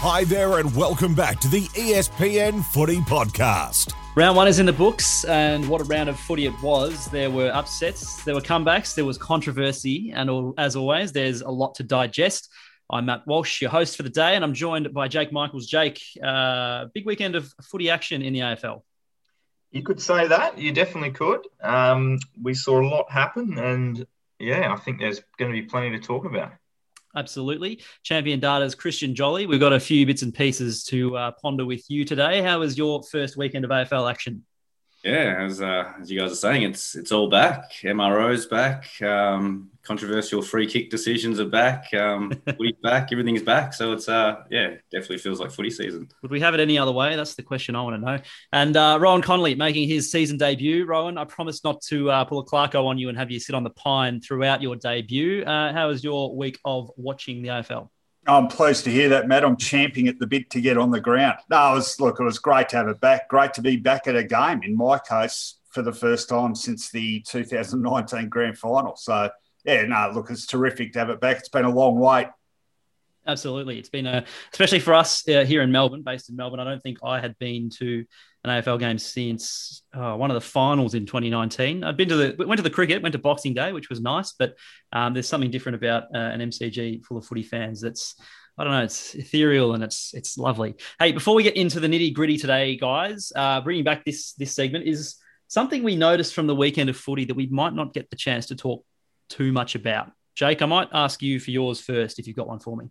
Hi there, and welcome back to the ESPN Footy Podcast. Round one is in the books, and what a round of footy it was. There were upsets, there were comebacks, there was controversy, and as always, there's a lot to digest. I'm Matt Walsh, your host for the day, and I'm joined by Jake Michaels. Jake, uh, big weekend of footy action in the AFL. You could say that. You definitely could. Um, we saw a lot happen, and yeah, I think there's going to be plenty to talk about. Absolutely. Champion Data's Christian Joly. We've got a few bits and pieces to uh, ponder with you today. How was your first weekend of AFL action? Yeah, as uh, as you guys are saying, it's it's all back. MRO's back. Um, controversial free kick decisions are back. Um, footy's back. Everything's back. So it's uh yeah, definitely feels like footy season. Would we have it any other way? That's the question I want to know. And uh, Rohan Connolly making his season debut. Rohan, I promise not to uh, pull a Clarko on you and have you sit on the pine throughout your debut. Uh, how was your week of watching the AFL? I'm pleased to hear that, Matt. I'm champing at the bit to get on the ground. No, it was look, it was great to have it back. Great to be back at a game. In my case, for the first time since the 2019 Grand Final. So yeah, no, look, it's terrific to have it back. It's been a long wait. Absolutely, it's been a especially for us uh, here in Melbourne, based in Melbourne. I don't think I had been to an AFL game since uh, one of the finals in 2019. I've been to the went to the cricket, went to Boxing Day, which was nice, but um, there's something different about uh, an MCG full of footy fans. That's I don't know, it's ethereal and it's it's lovely. Hey, before we get into the nitty gritty today, guys, uh, bringing back this this segment is something we noticed from the weekend of footy that we might not get the chance to talk too much about. Jake, I might ask you for yours first if you've got one for me.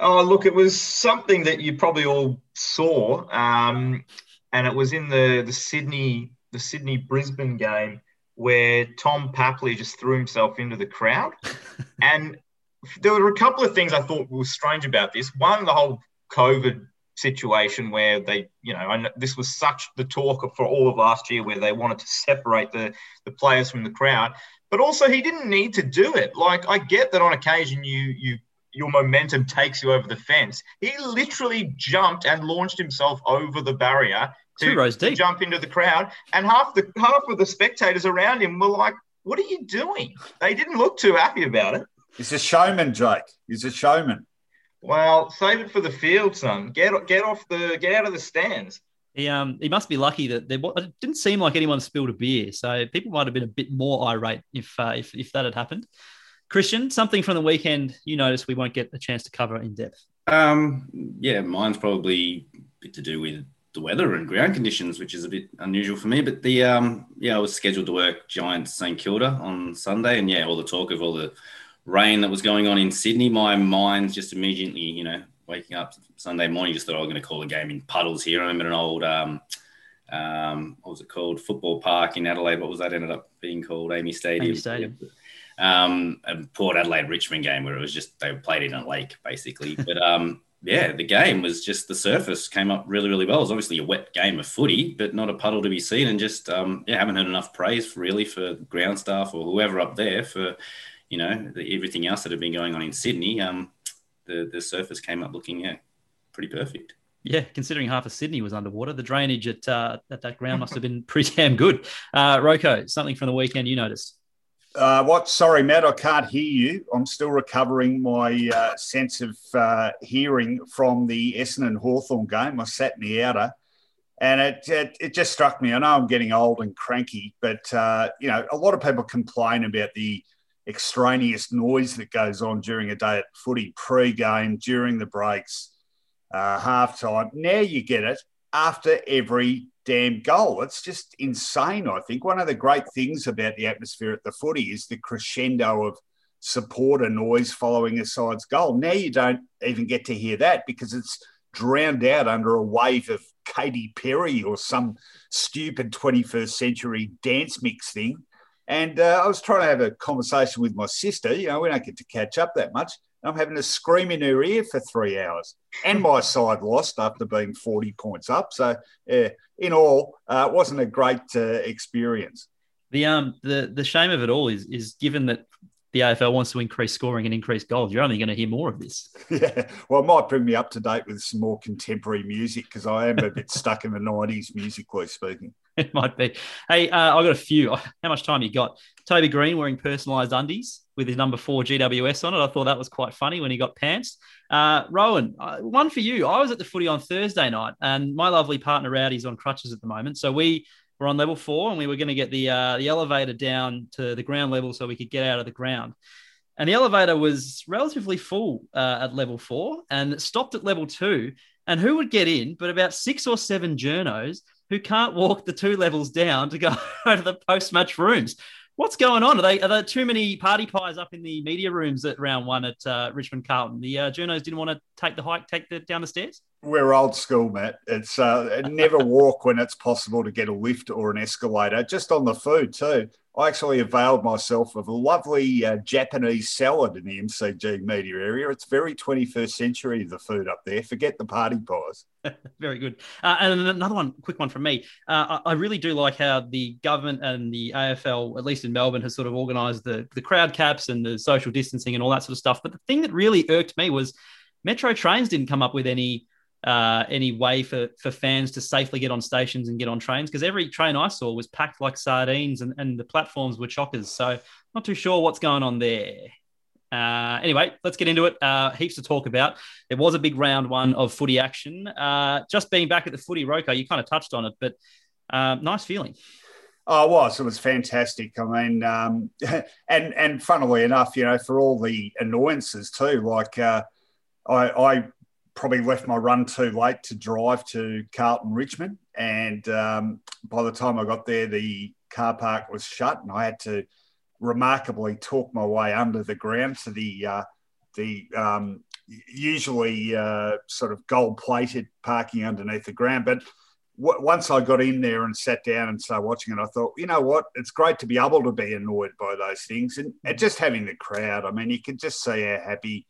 Oh, look, it was something that you probably all saw. Um, and it was in the the Sydney the Sydney Brisbane game where Tom Papley just threw himself into the crowd, and there were a couple of things I thought were strange about this. One, the whole COVID situation where they, you know, and this was such the talk for all of last year where they wanted to separate the the players from the crowd, but also he didn't need to do it. Like I get that on occasion you you your momentum takes you over the fence. He literally jumped and launched himself over the barrier to, Two rows deep. to jump into the crowd, and half the half of the spectators around him were like, "What are you doing?" They didn't look too happy about it. He's a showman, Jake. He's a showman. Well, save it for the field, son. Get get off the get out of the stands. He um he must be lucky that there it didn't seem like anyone spilled a beer, so people might have been a bit more irate if uh, if if that had happened. Christian, something from the weekend you noticed we won't get a chance to cover in depth. Um, yeah, mine's probably a bit to do with the weather and ground conditions, which is a bit unusual for me. But the um, yeah, I was scheduled to work Giants St Kilda on Sunday, and yeah, all the talk of all the rain that was going on in Sydney, my mind's just immediately, you know, waking up Sunday morning, just thought I was going to call a game in puddles here. I'm remember an old um, um, what was it called? Football Park in Adelaide. What was that ended up being called? AAMI Stadium. AAMI Stadium um, a Port Adelaide Richmond game where it was just they played in a lake basically. But um, yeah, the game was just the surface came up really, really well. It was obviously a wet game of footy, but not a puddle to be seen. And just um, yeah, haven't heard enough praise really for ground staff or whoever up there for you know the, everything else that had been going on in Sydney. Um, the the surface came up looking yeah pretty perfect. Yeah, considering half of Sydney was underwater, the drainage at uh, at that ground must have been pretty damn good. Uh, RoCo, something from the weekend you noticed? Uh, what? Sorry, Matt, I can't hear you. I'm still recovering my uh, sense of uh, hearing from the Essendon Hawthorn game. I sat in the outer, and it, it, it just struck me. I know I'm getting old and cranky, but uh, you know, a lot of people complain about the extraneous noise that goes on during a day at footy, pre-game, during the breaks, uh, half time. Now you get it after every damn goal. It's just insane, I think. One of the great things about the atmosphere at the footy is the crescendo of supporter noise following a side's goal. Now you don't even get to hear that because it's drowned out under a wave of Katy Perry or some stupid 21st century dance mix thing. And uh, I was trying to have a conversation with my sister. You know, we don't get to catch up that much. I'm having to scream in her ear for three hours. And my side lost after being 40 points up. So, yeah, in all, uh, it wasn't a great uh, experience. The um the the shame of it all is is given that the AFL wants to increase scoring and increase goals, you're only going to hear more of this. Yeah, well, it might bring me up to date with some more contemporary music because I am a bit stuck in the '90s musically speaking. It might be. Hey, uh, I got a few. How much time you got? Toby Greene wearing personalised undies with his number four GWS on it. I thought that was quite funny when he got pants. Uh, Rohan, uh, one for you. I was at the footy on Thursday night, and my lovely partner Rowdy's on crutches at the moment, so we were on level four, and we were going to get the uh, the elevator down to the ground level so we could get out of the ground. And the elevator was relatively full uh, at level four, and it stopped at level two. And who would get in? But about six or seven journos who can't walk the two levels down to go to the post match rooms. What's going on? Are, they, are there too many party pies up in the media rooms at round one at uh, Richmond Carlton? The uh, journos didn't want to take the hike, take the down the stairs. We're old school, Matt. It's uh, never walk when it's possible to get a lift or an escalator. Just on the food too. I actually availed myself of a lovely uh, Japanese salad in the MCG media area. It's very 21st century, the food up there. Forget the party pies. very good. Uh, and another one, quick one from me. Uh, I really do like how the government and the AFL, at least in Melbourne, has sort of organised the, the crowd caps and the social distancing and all that sort of stuff. But the thing that really irked me was Metro Trains didn't come up with any uh, any way for for fans to safely get on stations and get on trains because every train I saw was packed like sardines and, and the platforms were chockers. So not too sure what's going on there. Uh, anyway, let's get into it. Uh, heaps to talk about. It was a big round one of footy action. Uh, just being back at the footy, RoCo, you kind of touched on it, but uh, nice feeling. Oh, it was. It was fantastic. I mean, um, and and funnily enough, you know, for all the annoyances too, like uh, I, I probably left my run too late to drive to Carlton Richmond. And um, by the time I got there, the car park was shut, and I had to remarkably talk my way under the ground to the uh, the um, usually uh, sort of gold plated parking underneath the ground. But w- once I got in there and sat down and started watching it, I thought, you know what? It's great to be able to be annoyed by those things and, and just having the crowd. I mean, you can just see how happy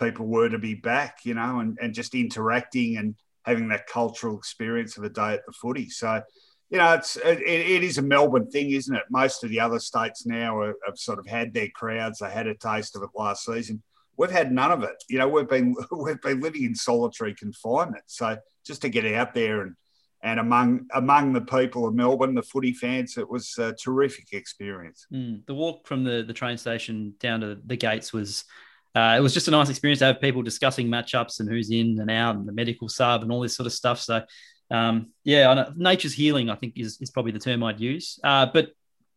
people were to be back, you know, and, and just interacting and having that cultural experience of a day at the footy. So, you know, it's it, it is a Melbourne thing, isn't it? Most of the other states now are, have sort of had their crowds. They had a taste of it last season. We've had none of it. You know, we've been we've been living in solitary confinement. So just to get out there and and among among the people of Melbourne, the footy fans, it was a terrific experience. Mm, the walk from the the train station down to the gates was uh, it was just a nice experience to have people discussing matchups and who's in and out and the medical sub and all this sort of stuff. So, um, yeah, nature's healing, I think, is, is probably the term I'd use. Uh, but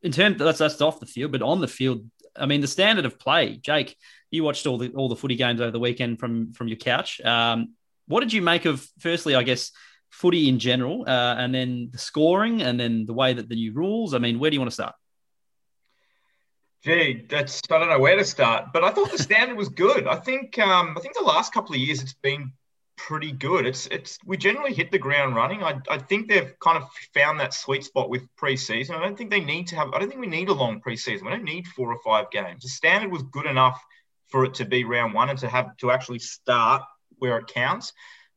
in terms that's that's off the field, but on the field, I mean, the standard of play. Jake, you watched all the all the footy games over the weekend from from your couch. Um, what did you make of? Firstly, I guess footy in general, uh, and then the scoring, and then the way that the new rules. I mean, where do you want to start? Gee, that's I don't know where to start, but I thought the standard was good. I think um, I think the last couple of years it's been pretty good. It's it's we generally hit the ground running. I, I think they've kind of found that sweet spot with preseason. I don't think they need to have. I don't think we need a long preseason. We don't need four or five games. The standard was good enough for it to be round one and to have to actually start where it counts.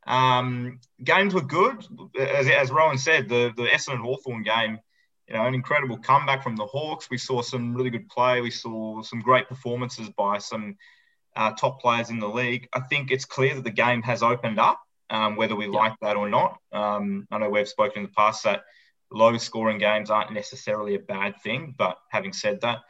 Um, games were good, as, as Rohan said. The the Essendon Hawthorn game you know, an incredible comeback from the Hawks. We saw some really good play. We saw some great performances by some uh, top players in the league. I think it's clear that the game has opened up, um, whether we yeah. like that or not. Um, I know we've spoken in the past that low scoring games aren't necessarily a bad thing, but having said that,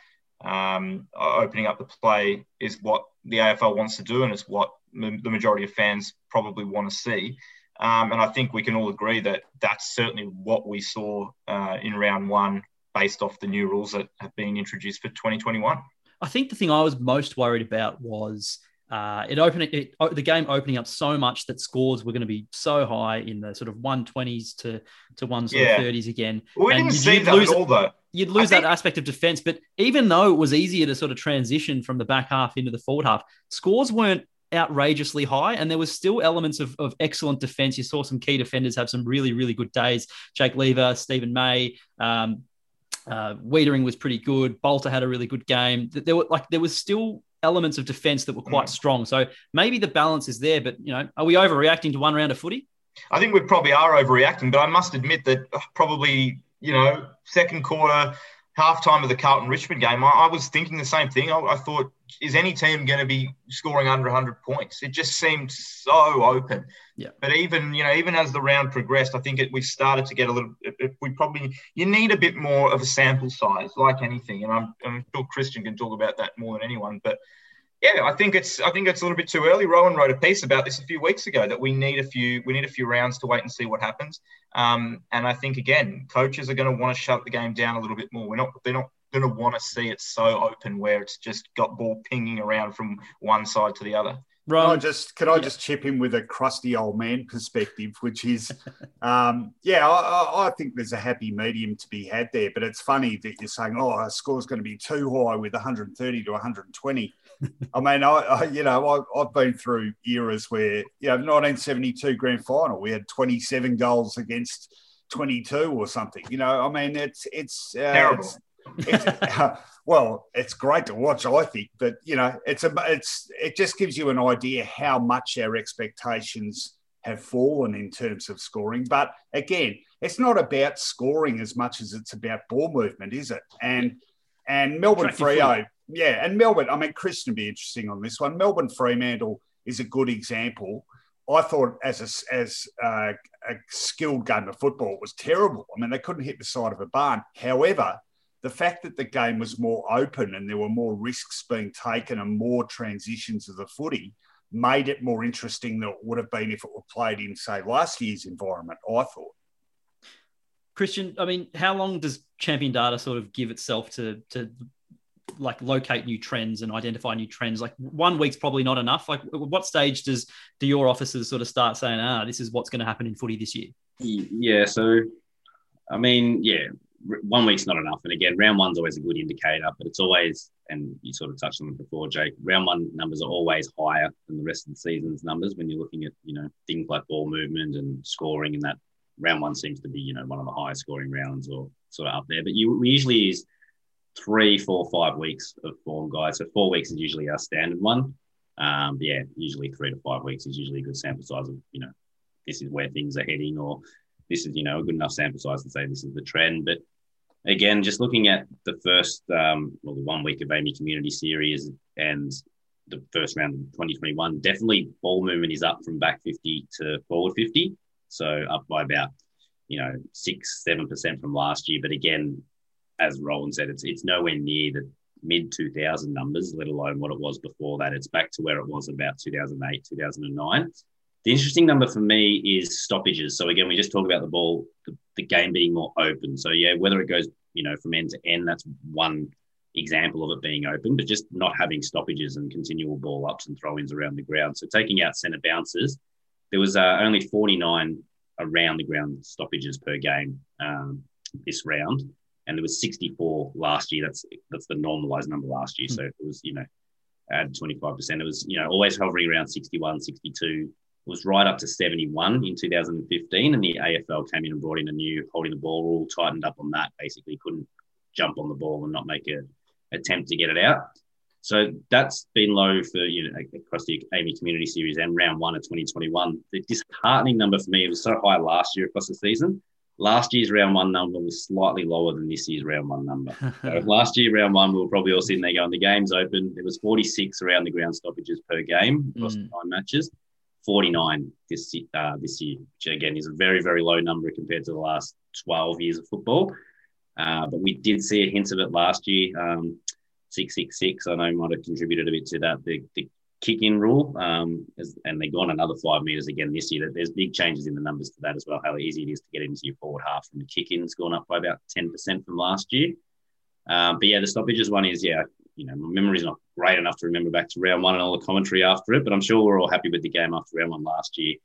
um, opening up the play is what the AFL wants to do, and it's what the majority of fans probably want to see. Um, and I think we can all agree that that's certainly what we saw uh, in round one based off the new rules that have been introduced for 2021. I think the thing I was most worried about was uh, it opened it, the game opening up so much that scores were going to be so high in the sort of 120s to to 130s yeah. again. we and didn't see that lose, at all, though. You'd lose think... that aspect of defense, but even though it was easier to sort of transition from the back half into the forward half, scores weren't outrageously high, and there was still elements of, of excellent defense. You saw some key defenders have some really, really good days. Jake Lever, Steven May, um, uh, was pretty good. Balta had a really good game. There were like there was still elements of defense that were quite mm. strong. So maybe the balance is there, but you know, are we overreacting to one round of footy? I think we probably are overreacting, but I must admit that uh, probably you know second quarter halftime of the Carlton Richmond game, I, I was thinking the same thing. I, I thought, is any team going to be scoring under 100 points? It just seemed so open. Yeah. But even you know, even as the round progressed, I think it, we started to get a little. It, we probably you need a bit more of a sample size, like anything. And I'm, I'm sure Christian can talk about that more than anyone. But yeah, I think it's I think it's a little bit too early. Rohan wrote a piece about this a few weeks ago that we need a few we need a few rounds to wait and see what happens. Um, and I think again, coaches are going to want to shut the game down a little bit more. We're not they're not going to want to see it so open where it's just got ball pinging around from one side to the other. Can I just can I just chip in with a crusty old man perspective, which is, um, yeah, I, I, think there's a happy medium to be had there. But it's funny that you're saying, oh, our score's going to be too high with 130 to 120. I mean, I, I you know I, have been through eras where you know 1972 grand final we had 27 goals against 22 or something. You know, I mean it's it's uh, terrible. It's, it's, uh, well, it's great to watch, I think, but you know, it's a, it's, it just gives you an idea how much our expectations have fallen in terms of scoring. But again, it's not about scoring as much as it's about ball movement, is it? And and Melbourne Freo, yeah, and Melbourne. I mean, Christian be interesting on this one. Melbourne Fremantle is a good example. I thought as a, as a, a skilled game of football, it was terrible. I mean, they couldn't hit the side of a barn. However, the fact that the game was more open and there were more risks being taken and more transitions of the footy made it more interesting than it would have been if it were played in, say, last year's environment, I thought. Christian, I mean, how long does champion data sort of give itself to to like locate new trends and identify new trends? Like one week's probably not enough. Like what stage does do your officers sort of start saying, ah, this is what's going to happen in footy this year? Yeah, so I mean, yeah, one week's not enough. And again, round one's always a good indicator, but it's always, and you sort of touched on it before, Jake, round one numbers are always higher than the rest of the season's numbers when you're looking at, you know, things like ball movement and scoring and that round one seems to be, you know, one of the highest scoring rounds or sort of up there. But you usually use three, four, five weeks of form guys. So four weeks is usually our standard one. Um, yeah, usually three to five weeks is usually a good sample size of, you know, this is where things are heading or this is, you know, a good enough sample size to say this is the trend. But again, just looking at the first, um, well, the one week of AAMI Community Series and the first round of 2021, definitely ball movement is up from back 50 to forward 50. So up by about, you know, six, 7% from last year. But again, as Rohan said, it's, it's nowhere near the mid 2000 numbers, let alone what it was before that. It's back to where it was about 2008, 2009. The interesting number for me is stoppages. So again, we just talked about the ball, the, the game being more open. So yeah, whether it goes, you know, from end to end, that's one example of it being open, but just not having stoppages and continual ball ups and throw ins around the ground. So taking out centre bounces, there was uh, only 49 around the ground stoppages per game um, this round, and there was 64 last year. That's that's the normalised number last year. Mm. So it was you know add 25%. It was you know always hovering around 61, 62 was right up to 71 in 2015, and the AFL came in and brought in a new holding the ball rule, tightened up on that. Basically, couldn't jump on the ball and not make an attempt to get it out. So that's been low for you know across the AAMI Community Series and round one of 2021. The disheartening number for me it was so high last year across the season. Last year's round one number was slightly lower than this year's round one number. so last year round one, we were probably all sitting there going, the game's open. There was 46 around the ground stoppages per game across mm. nine matches. 49 this uh, this year, which again is a very very low number compared to the last 12 years of football. Uh, but we did see a hint of it last year. Um, 666, I know might have contributed a bit to that. The, the kick in rule, um, and they've gone another five metres again this year. There's big changes in the numbers for that as well. How easy it is to get into your forward half from the kick in's gone up by about 10% from last year. Um, but yeah, the stoppages one is, yeah, you know, my memory's not great enough to remember back to round one and all the commentary after it, but I'm sure we're all happy with the game after round one last year.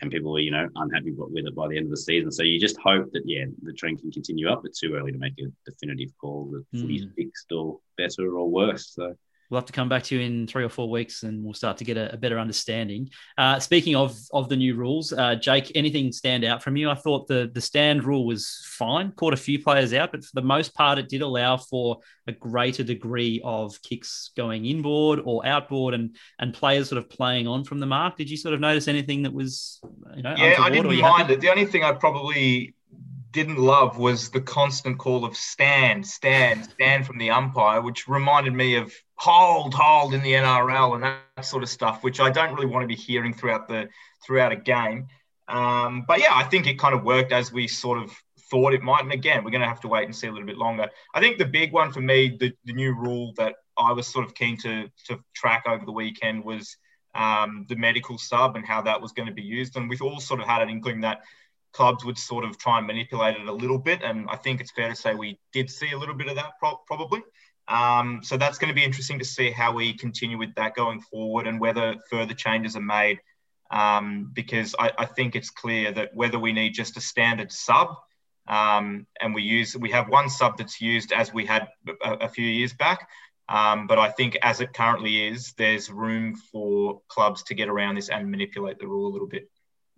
And people were, you know, unhappy with it by the end of the season. So you just hope that, yeah, the trend can continue up. It's too early to make a definitive call that mm. footy's fixed or better or worse. So we'll have to come back to you in three or four weeks and we'll start to get a, a better understanding. Uh, speaking of of the new rules, uh, Jake, anything stand out from you? I thought the the stand rule was fine, caught a few players out, but for the most part, it did allow for a greater degree of kicks going inboard or outboard and and players sort of playing on from the mark. Did you sort of notice anything that was, you know, yeah, I didn't mind happy? it. The only thing I probably didn't love was the constant call of stand, stand, stand from the umpire, which reminded me of hold, hold in the NRL and that sort of stuff, which I don't really want to be hearing throughout the throughout a game. Um, but yeah, I think it kind of worked as we sort of thought it might. And again, we're going to have to wait and see a little bit longer. I think the big one for me, the, the new rule that I was sort of keen to to track over the weekend was um, the medical sub and how that was going to be used. And we've all sort of had an inkling that clubs would sort of try and manipulate it a little bit. And I think it's fair to say we did see a little bit of that pro- probably. Um, so that's going to be interesting to see how we continue with that going forward and whether further changes are made. Um, because I, I, think it's clear that whether we need just a standard sub um, and we use we have one sub that's used as we had a, a few years back, um, but I think as it currently is, there's room for clubs to get around this and manipulate the rule a little bit.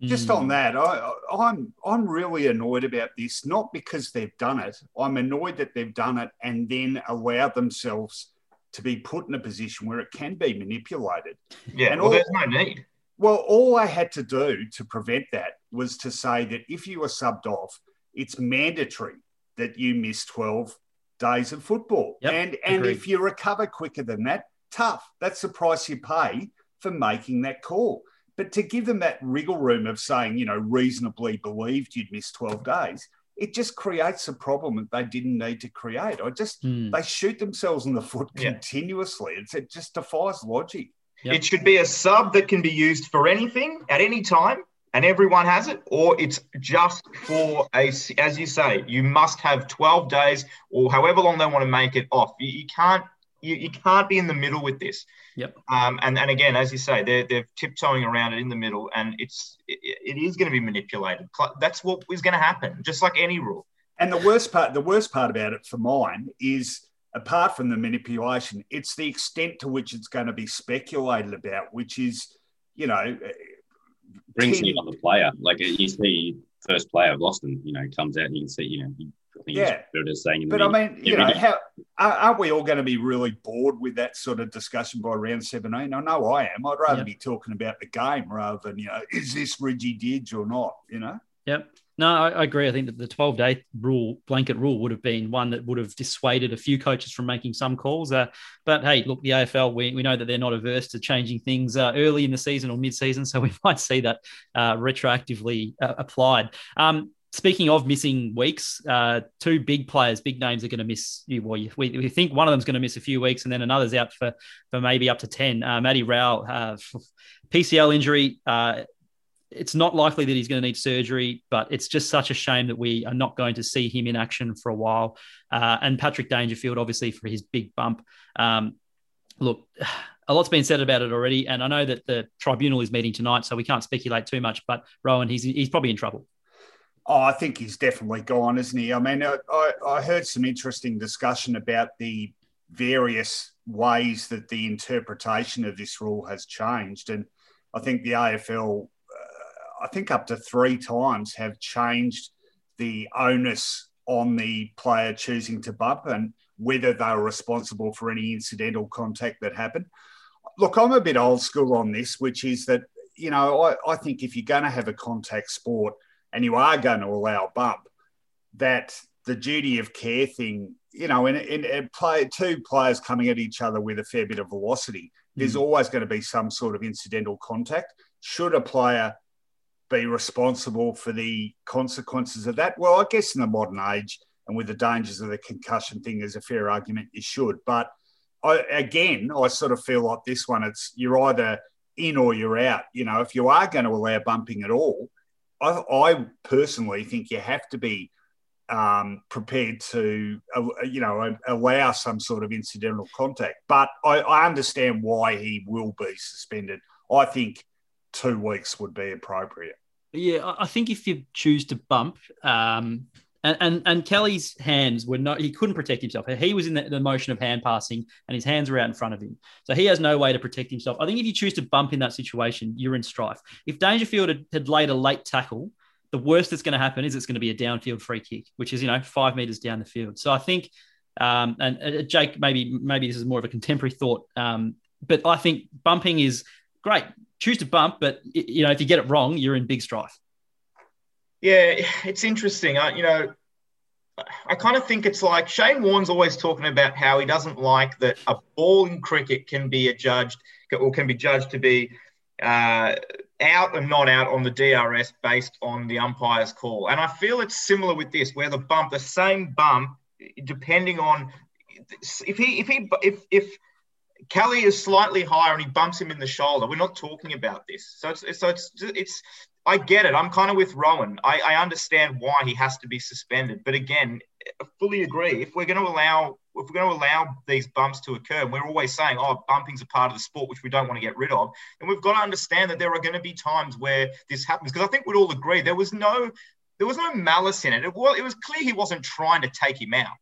Just on mm. that, I, I'm I'm really annoyed about this. Not because they've done it. I'm annoyed that they've done it and then allowed themselves to be put in a position where it can be manipulated. Yeah, and well, all, there's no need. Well, all I had to do to prevent that was to say that if you were subbed off, it's mandatory that you miss 12 days of football. Yep, and and agreed. if you recover quicker than that, tough. That's the price you pay for making that call. But to give them that wriggle room of saying, you know, reasonably believed you'd miss 12 days, it just creates a problem that they didn't need to create. I just, mm. they shoot themselves in the foot yeah. continuously. It's, it just defies logic. Yep. It should be a sub that can be used for anything at any time and everyone has it, or it's just for a, as you say, you must have 12 days or however long they want to make it off. You, you can't you, you can't be in the middle with this. Yep. Um, and, and again, as you say, they're, they're tiptoeing around it in the middle, and it's it, it is going to be manipulated. That's what is going to happen, just like any rule. And the worst part, the worst part about it for mine is, apart from the manipulation, it's the extent to which it's going to be speculated about, which is, you know, brings me on the player. Like you see, first player of Boston, you know, comes out and you can see, you know, yeah. saying. but I mean, you know, how aren't we all going to be really bored with that sort of discussion by round seventeen? I know I am. I'd rather yep. be talking about the game rather than you know, is this Reggie Didge or not? You know. Yep. No, I, I, agree. I think that the 12 day rule, blanket rule, would have been one that would have dissuaded a few coaches from making some calls. Uh, but hey, look, the AFL, we, we know that they're not averse to changing things uh, early in the season or mid season. So we might see that uh, retroactively uh, applied. Um, Speaking of missing weeks, uh, two big players, big names are going to miss. You, well, we, we think one of them's going to miss a few weeks, and then another's out for for maybe up to ten. Uh, Matty Rowell, uh, PCL injury. Uh, it's not likely that he's going to need surgery, but it's just such a shame that we are not going to see him in action for a while. Uh, and Patrick Dangerfield, obviously, for his big bump. Um, look, a lot's been said about it already, and I know that the tribunal is meeting tonight, so we can't speculate too much. But Rohan, he's he's probably in trouble. Oh, I think he's definitely gone, isn't he? I mean, I, I heard some interesting discussion about the various ways that the interpretation of this rule has changed. And I think the AFL, uh, I think up to three times, have changed the onus on the player choosing to bump and whether they were responsible for any incidental contact that happened. Look, I'm a bit old school on this, which is that, you know, I, I think if you're going to have a contact sport, and you are going to allow bump, that the duty of care thing, you know, in, in, in play two players coming at each other with a fair bit of velocity, there's mm. always going to be some sort of incidental contact. Should a player be responsible for the consequences of that? Well, I guess in the modern age and with the dangers of the concussion thing, there's a fair argument you should. But I, again, I sort of feel like this one, it's you're either in or you're out. You know, if you are going to allow bumping at all, I, I personally think you have to be um, prepared to, uh, you know, allow some sort of incidental contact. But I, I, understand why he will be suspended. I think two weeks would be appropriate. Yeah, I think if you choose to bump, um, and, and, and Kelly's hands were not, he couldn't protect himself. He was in the, the, motion of hand passing and his hands were out in front of him. So he has no way to protect himself. I think if you choose to bump in that situation, you're in strife. If Dangerfield had, had laid a late tackle, the worst that's going to happen is it's going to be a downfield free kick, which is, you know, five meters down the field. So I think, um, and uh, Jake, maybe, maybe this is more of a contemporary thought, um, but I think bumping is great. Choose to bump, but you know, if you get it wrong, you're in big strife. Yeah, it's interesting. I, you know, I kind of think it's like Shane Warne's always talking about how he doesn't like that a ball in cricket can be adjudged or can be judged to be uh, out and not out on the DRS based on the umpire's call. And I feel it's similar with this, where the bump, the same bump, depending on if he if he if if Kelly is slightly higher and he bumps him in the shoulder, we're not talking about this. So it's so it's it's I get it. I'm kind of with Rohan. I, I understand why he has to be suspended, but again, I fully agree. If we're going to allow if we're going to allow these bumps to occur, and we're always saying, oh, bumping's a part of the sport, which we don't want to get rid of, and we've got to understand that there are going to be times where this happens. Because I think we'd all agree there was no there was no malice in it. It was, it was clear he wasn't trying to take him out.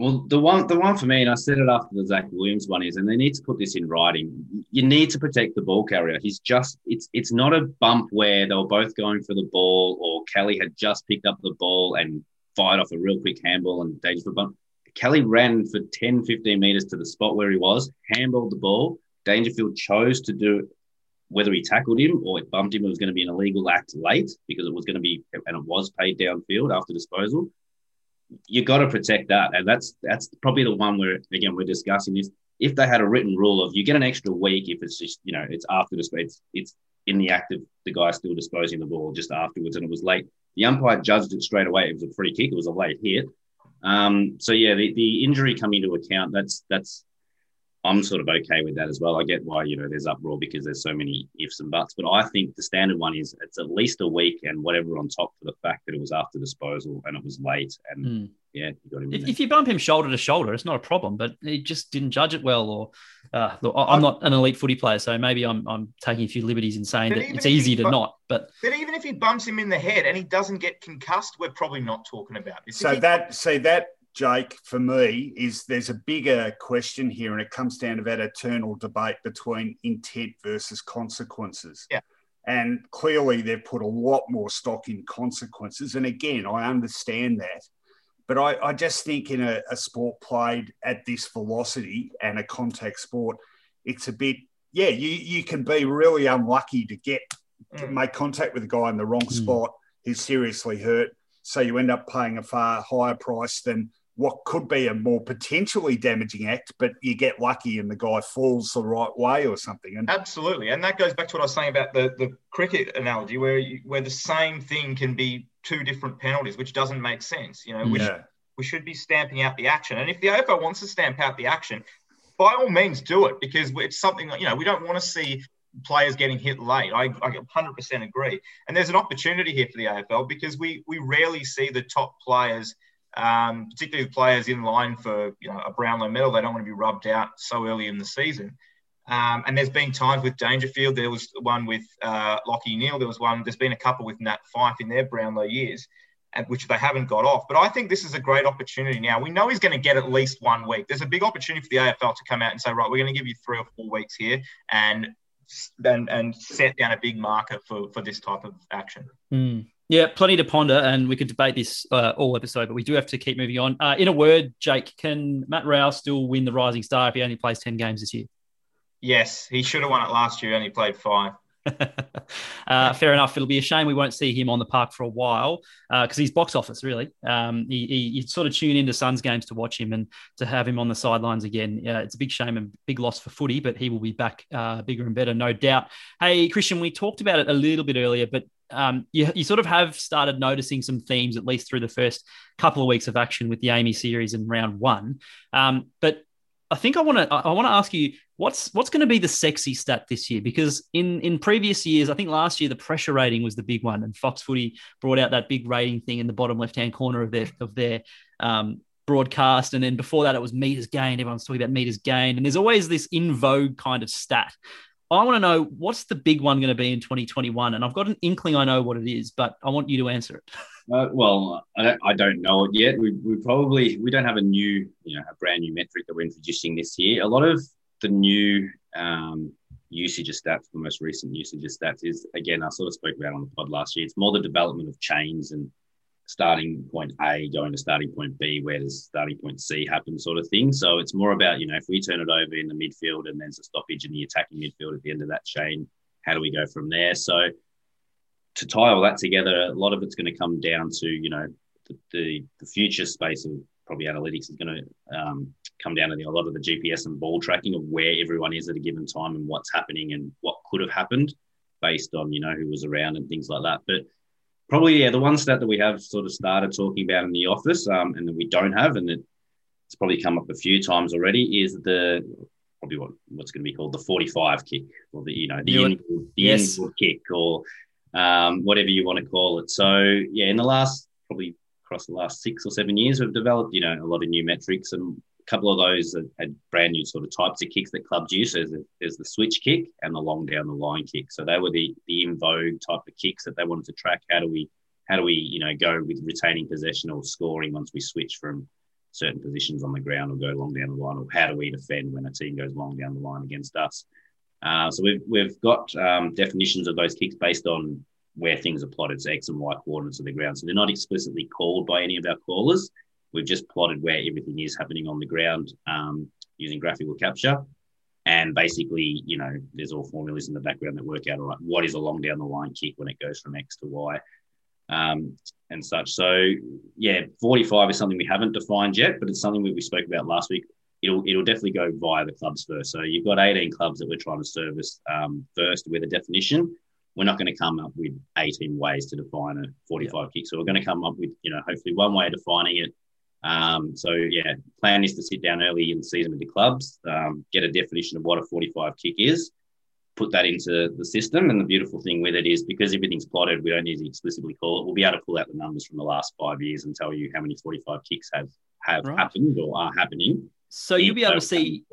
Well, the one, the one for me, and I said it after the Zac Williams one is, and they need to put this in writing. You need to protect the ball carrier. He's just, it's, it's not a bump where they were both going for the ball, or Kelly had just picked up the ball and fired off a real quick handball and dangerous for bump. Kelly ran for 10, 15 meters to the spot where he was, handballed the ball. Dangerfield chose to do whether he tackled him or it bumped him. It was going to be an illegal act late because it was going to be, and it was paid downfield after disposal you got to protect that, and that's that's probably the one where again we're discussing this. If they had a written rule of you get an extra week if it's just you know it's after the it's it's in the act of the guy still disposing the ball just afterwards, and it was late. The umpire judged it straight away. It was a free kick. It was a late hit. Um, so yeah, the, the injury coming into account. That's that's I'm sort of okay with that as well. I get why you know there's uproar because there's so many ifs and buts, but I think the standard one is it's at least a week and whatever on top for the fact that it was after disposal and it was late and mm. yeah, you got him. If, if, you bump him shoulder to shoulder, it's not a problem, but he just didn't judge it well. Or uh, look, I'm not an elite footy player, so maybe I'm I'm taking a few liberties in saying that it's easy to not. But but even if he bumps him in the head and he doesn't get concussed, we're probably not talking about this. So that see that Jake, for me, is there's a bigger question here, and it comes down to that eternal debate between intent versus consequences. Yeah. And clearly, they've put a lot more stock in consequences. And again, I understand that. But I, I just think in a, a sport played at this velocity and a contact sport, it's a bit, yeah, you, you can be really unlucky to get mm. make contact with a guy in the wrong mm. spot who's seriously hurt. So you end up paying a far higher price than what could be a more potentially damaging act, but you get lucky and the guy falls the right way or something. And absolutely, and that goes back to what I was saying about the the cricket analogy, where you, where the same thing can be two different penalties, which doesn't make sense. You know, we, yeah. should, we should be stamping out the action, and if the AFL wants to stamp out the action, by all means do it because it's something you know we don't want to see players getting hit late. I, I 100% agree, and there's an opportunity here for the AFL because we we rarely see the top players um, particularly with players in line for you know a Brownlow medal. They don't want to be rubbed out so early in the season. Um, and there's been times with Dangerfield. There was one with uh, Lachie Neale. There was one. There's been a couple with Nat Fyfe in their Brownlow years, at which they haven't got off. But I think this is a great opportunity now. We know he's going to get at least one week. There's a big opportunity for the AFL to come out and say, right, we're going to give you three or four weeks here, and and, and set down a big marker for, for this type of action. Mm. Yeah, plenty to ponder, and we could debate this uh, all episode, but we do have to keep moving on. Uh, in a word, Jake, can Matt Rowell still win the Rising Star if he only plays 10 games this year? Yes, he should have won it last year, only played five. uh, fair enough. It'll be a shame we won't see him on the park for a while because uh, he's box office, really. Um, he, he, you sort of tune into Suns games to watch him and to have him on the sidelines again. Uh, it's a big shame and big loss for footy, but he will be back uh, bigger and better, no doubt. Hey, Christian, we talked about it a little bit earlier, but um, you, you sort of have started noticing some themes, at least through the first couple of weeks of action with the AAMI series in round one. Um, but I think I want to I want to ask you what's what's going to be the sexy stat this year? Because in in previous years I think last year the pressure rating was the big one and Fox Footy brought out that big rating thing in the bottom left hand corner of their of their um, broadcast. And then before that it was meters gained. Everyone's talking about meters gained. And there's always this in vogue kind of stat I want to know what's the big one going to be in 2021, and I've got an inkling I know what it is, but I want you to answer it. Uh, well, I don't, I don't, know it yet. We, we probably we don't have a new, you know, a brand new metric that we're introducing this year. A lot of the new um, usage of stats, the most recent usage of stats, is again I sort of spoke about on the pod last year. It's more the development of chains and starting point A going to starting point B, where does starting point C happen, sort of thing. So it's more about, you know, if we turn it over in the midfield and there's a stoppage in the attacking midfield at the end of that chain, how do we go from there? So to tie all that together, a lot of it's going to come down to you know the, the, the future space of probably analytics is going to um, come down to the, a lot of the GPS and ball tracking of where everyone is at a given time and what's happening and what could have happened based on you know who was around and things like that. But probably yeah, the one stat that we have sort of started talking about in the office um, and that we don't have and that it's probably come up a few times already is the probably what, what's going to be called the 45 kick or the you know the, in, the yes. kick or um, whatever you want to call it. So yeah, in the last probably across the last six or seven years, we've developed you know a lot of new metrics and couple of those had brand new sort of types of kicks that clubs use. There's, a, there's the switch kick and the long down the line kick. So they were the the in vogue type of kicks that they wanted to track. How do we how do we you know go with retaining possession or scoring once we switch from certain positions on the ground or go long down the line, or how do we defend when a team goes long down the line against us? Uh, so we've we've got um, definitions of those kicks based on where things are plotted, so X and Y coordinates of the ground. So they're not explicitly called by any of our callers. We've just plotted where everything is happening on the ground um, using graphical capture. And basically, you know, there's all formulas in the background that work out all right, what is a long down the line kick when it goes from X to Y um, and such. So yeah, 45 is something we haven't defined yet, but it's something we, spoke about last week. It'll it'll definitely go via the clubs first. So you've got 18 clubs that we're trying to service um, first with a definition. We're not going to come up with 18 ways to define a 45 yeah. kick. So we're going to come up with you know hopefully one way of defining it. Um, so yeah, plan is to sit down early in the season with the clubs, um, get a definition of what a 45 kick is, put that into the system. And the beautiful thing with it is because everything's plotted, we don't need to explicitly call it. We'll be able to pull out the numbers from the last five years and tell you how many 45 kicks have have right. happened or are happening. So you'll be able to see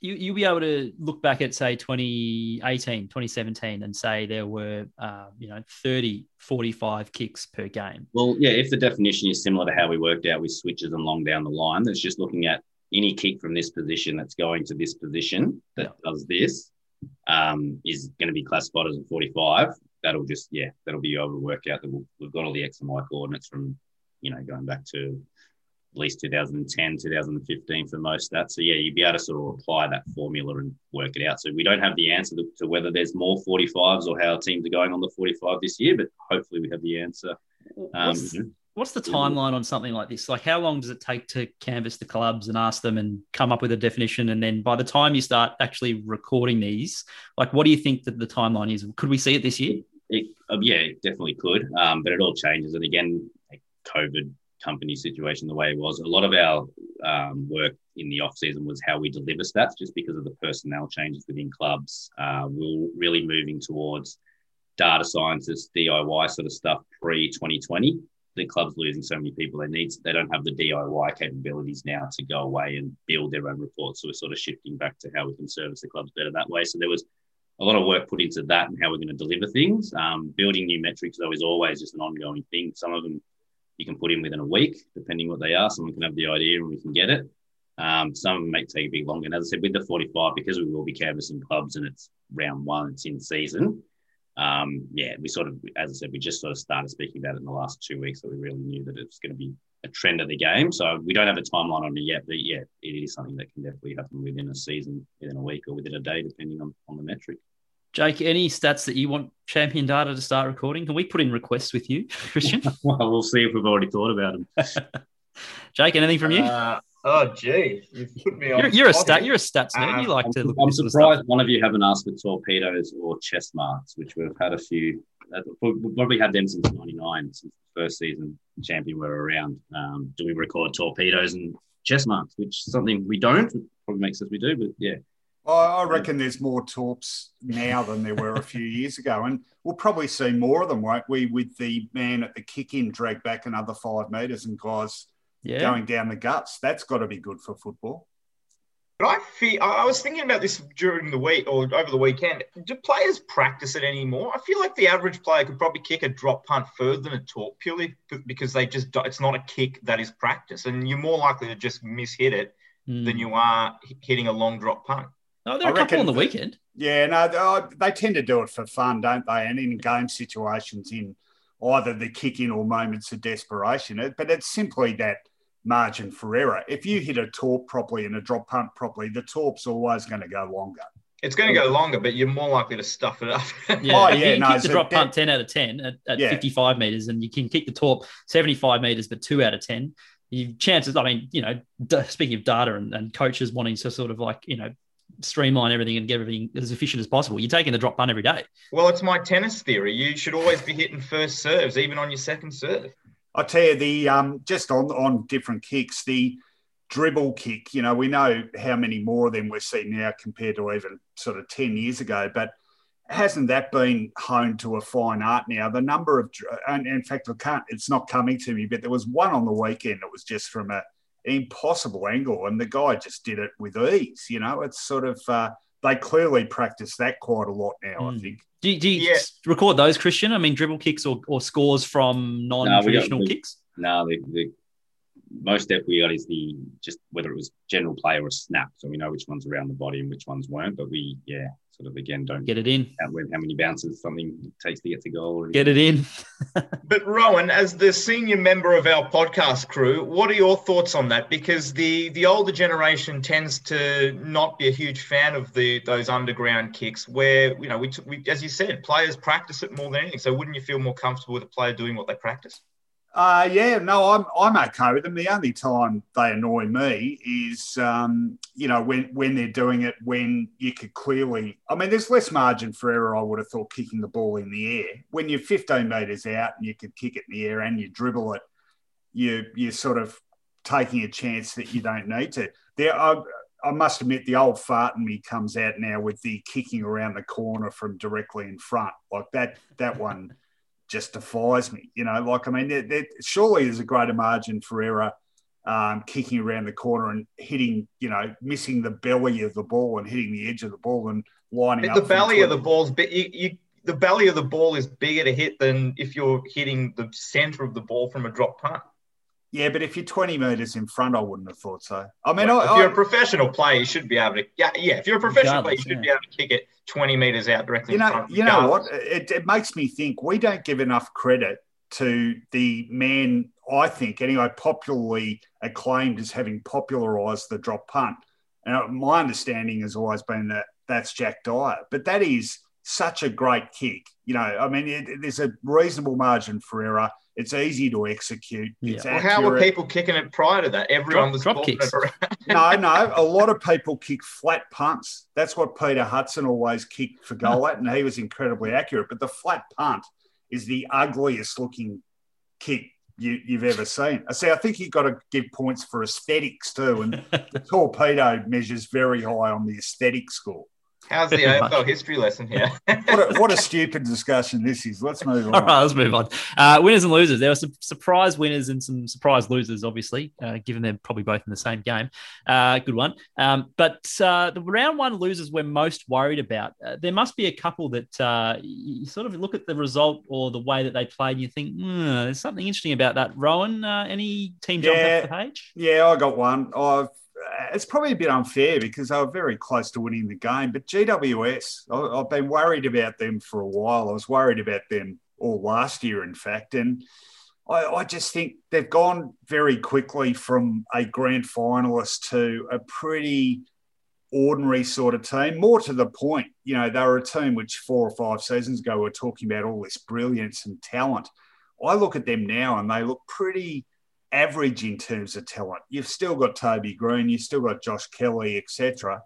you, you'll be able to look back at say 2018 2017 and say there were uh, you know 30 45 kicks per game well yeah if the definition is similar to how we worked out with switches and long down the line that's just looking at any kick from this position that's going to this position that yeah. does this um, is going to be classified as a 45, that'll just, yeah, that'll be able to work out that we have got all the X and Y coordinates from, you know, going back to at least 2010, 2015 for most of that. So, yeah, you'd be able to sort of apply that formula and work it out. So, we don't have the answer to, to whether there's more 45s or how teams are going on the 45 this year, but hopefully we have the answer. Um, What's the timeline on something like this? Like, how long does it take to canvass the clubs and ask them and come up with a definition? And then by the time you start actually recording these, like, what do you think that the timeline is? Could we see it this year? It, uh, yeah, it definitely could. Um, but it all changes. And again, COVID company situation, the way it was, a lot of our um, work in the off season was how we deliver stats, just because of the personnel changes within clubs. Uh, we're really moving towards data scientists, DIY sort of stuff pre 2020 the club's losing so many people. They need they don't have the DIY capabilities now to go away and build their own reports. So we're sort of shifting back to how we can service the clubs better that way. So there was a lot of work put into that and how we're going to deliver things. Um, building new metrics though is always just an ongoing thing. Some of them you can put in within a week, depending what they are. Someone can have the idea and we can get it. Um, some may take a bit longer. And as I said, with the 45, because we will be canvassing clubs and it's round one, it's in season um, yeah, we sort of, as I said, we just sort of started speaking about it in the last two weeks, so we really knew that it's going to be a trend of the game. So we don't have a timeline on it yet, but yeah, it is something that can definitely happen within a season, within a week, or within a day, depending on, on the metric. Jake, any stats that you want Champion Data to start recording? Can we put in requests with you, Christian? well, we'll see if we've already thought about them. Jake, anything from you? Uh, Oh, gee, you've put me on. You're, you're a stat. You're a stats man. Um, you like I'm, to. Look I'm surprised one of you haven't asked for torpedoes or chest marks, which we've had a few. We've probably had them since '99, since the first season champion were around. Um, do we record torpedoes and chest marks, which is something we don't? Probably makes us we do, but yeah. I reckon there's more torps now than there were a few years ago, and we'll probably see more of them, won't we? With the man at the kick-in drag back another five metres and guys yeah. going down the guts. That's got to be good for football. But I feel I was thinking about this during the week or over the weekend. Do players practice it anymore? I feel like the average player could probably kick a drop punt further than a torp purely because they just it's not a kick that is practice, and you're more likely to just mishit it mm. than you are hitting a long drop punt. Oh, there are a couple on the weekend. Yeah, no, oh, they tend to do it for fun, don't they? And in game situations, in either the kick in or moments of desperation. But it's simply that margin for error. If you hit a torp properly and a drop punt properly, the torp's always going to go longer. It's going to go longer, but you're more likely to stuff it up. Yeah, Oh, if yeah, you no, kick the drop bit- punt 10 out of 10 at, at Yeah. 55 meters, and you can kick the torp 75 meters, but two out of 10. You chances, I mean, you know, d- speaking of data and, and coaches wanting to sort of like, you know, streamline everything and get everything as efficient as possible, you're taking the drop punt every day. well, it's my tennis theory. You should always be hitting first serves, even on your second serve. I tell you, the um, just on on different kicks, the dribble kick. You know, we know how many more of them we're seeing now compared to even sort of ten years ago, but hasn't that been honed to a fine art now? The number of, and in fact, I can't. It's not coming to me, but there was one on the weekend that was just from a an impossible angle, and the guy just did it with ease. You know, it's sort of uh, they clearly practice that quite a lot now. I Mm. think. Do, you- do you Yeah. record those, Christian? I mean, dribble kicks or, or scores from non traditional we- kicks? No, the, the most step we got is the just whether it was general play or a snap. So we know which ones around the body and which ones weren't. But we, yeah, sort of again don't Get it in. count with how many bounces something takes to get to goal. Or Get it in. But Rohan, as the senior member of our podcast crew, what are your thoughts on that? Because the the older generation tends to not be a huge fan of the those underground kicks, where you know we, we as you said, players practice it more than anything. So wouldn't you feel more comfortable with a player doing what they practice? Uh, yeah, no, I'm I'm okay with them. The only time they annoy me is, um, you know, when when they're doing it when you could clearly. I mean, there's less margin for error. I would have thought kicking the ball in the air when you're 15 meters out and you could kick it in the air and you dribble it. You you're sort of taking a chance that you don't need to. There, I, I must admit, the old fart in me comes out now with the kicking around the corner from directly in front, like that. That one just defies me. You know, like I mean, there, there, surely there's a greater margin for error um, kicking around the corner and hitting, you know, missing the belly of the ball and hitting the edge of the ball and lining But up. the belly of the ball's big. You, you, the belly of the ball is bigger to hit than if you're hitting the center of the ball from a drop punt. Yeah, but if you're 20 metres in front, I wouldn't have thought so. I mean, Well, I, if you're I- a professional player, you should be able to. Yeah, yeah. If you're a professional player, you should yeah. be able to kick it 20 meters out directly. you in know, front, you know what? It, it makes me think we don't give enough credit to the man. I think anyway, popularly acclaimed as having popularised the drop punt. Now, uh, my understanding has always been that that's Jack Dyer, but that is such a great kick. You know, I mean, it, there's a reasonable margin for error. It's easy to execute. It's Well, how were people kicking it prior to that? Everyone Drop- was drop kicks. no, no. A lot of people kick flat punts. That's what Peter Hudson always kicked for goal at, and he was incredibly accurate. But the flat punt is the ugliest looking kick you, you've ever seen. I see. I think you've got to give points for aesthetics too, and the torpedo measures very high on the aesthetic score. How's the Pretty much. AFL history lesson here? What a, what a stupid discussion this is. Let's move on. All right, let's move on. Uh, winners and losers. There were some surprise winners and some surprise losers, obviously, uh, given they're probably both in the same game. Uh, good one. Um, but uh, the round one losers we're most worried about. Uh, there must be a couple that uh, you sort of look at the result or the way that they played and you think, hmm, there's something interesting about that. Rohan, uh, any team jump Yeah. off the page? Yeah, I got one. I've, it's probably a bit unfair because they were very close to winning the game. But GWS, I, I've been worried about them for a while. I was worried about them all last year, in fact. And I, I just think they've gone very quickly from a grand finalist to a pretty ordinary sort of team. More to the point, you know, they were a team which four or five seasons ago were talking about all this brilliance and talent. I look at them now and they look pretty average in terms of talent. You've still got Toby Greene, you've still got Josh Kelly, etc.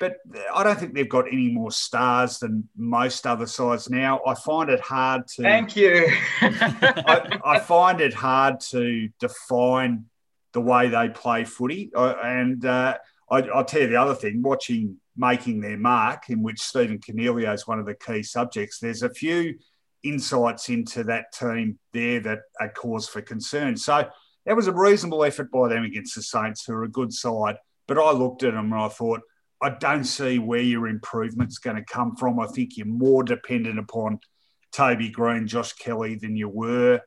But I don't think they've got any more stars than most other sides now. I find it hard to Thank you. I, I find it hard to define the way they play footy. I, and uh, I, I'll tell you the other thing watching Making Their Mark, in which Stephen Coniglio is one of the key subjects, there's a few insights into that team there that are cause for concern. So that was a reasonable effort by them against the Saints, who are a good side. But I looked at them and I thought, I don't see where your improvement's going to come from. I think you're more dependent upon Toby Greene, Josh Kelly than you were.